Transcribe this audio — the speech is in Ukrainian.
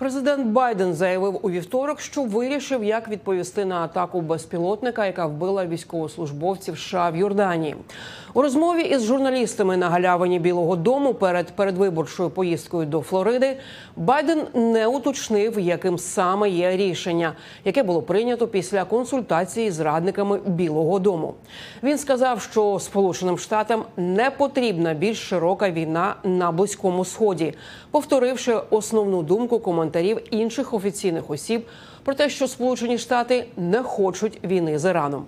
Президент Байден заявив у вівторок, що вирішив, як відповісти на атаку безпілотника, яка вбила військовослужбовців США в Йорданії. У розмові із журналістами на галявині Білого Дому перед передвиборчою поїздкою до Флориди Байден не уточнив, яким саме є рішення, яке було прийнято після консультації з радниками Білого Дому. Він сказав, що Сполученим Штатам не потрібна більш широка війна на близькому сході, повторивши основну думку коментарів інших офіційних осіб про те, що Сполучені Штати не хочуть війни з Іраном.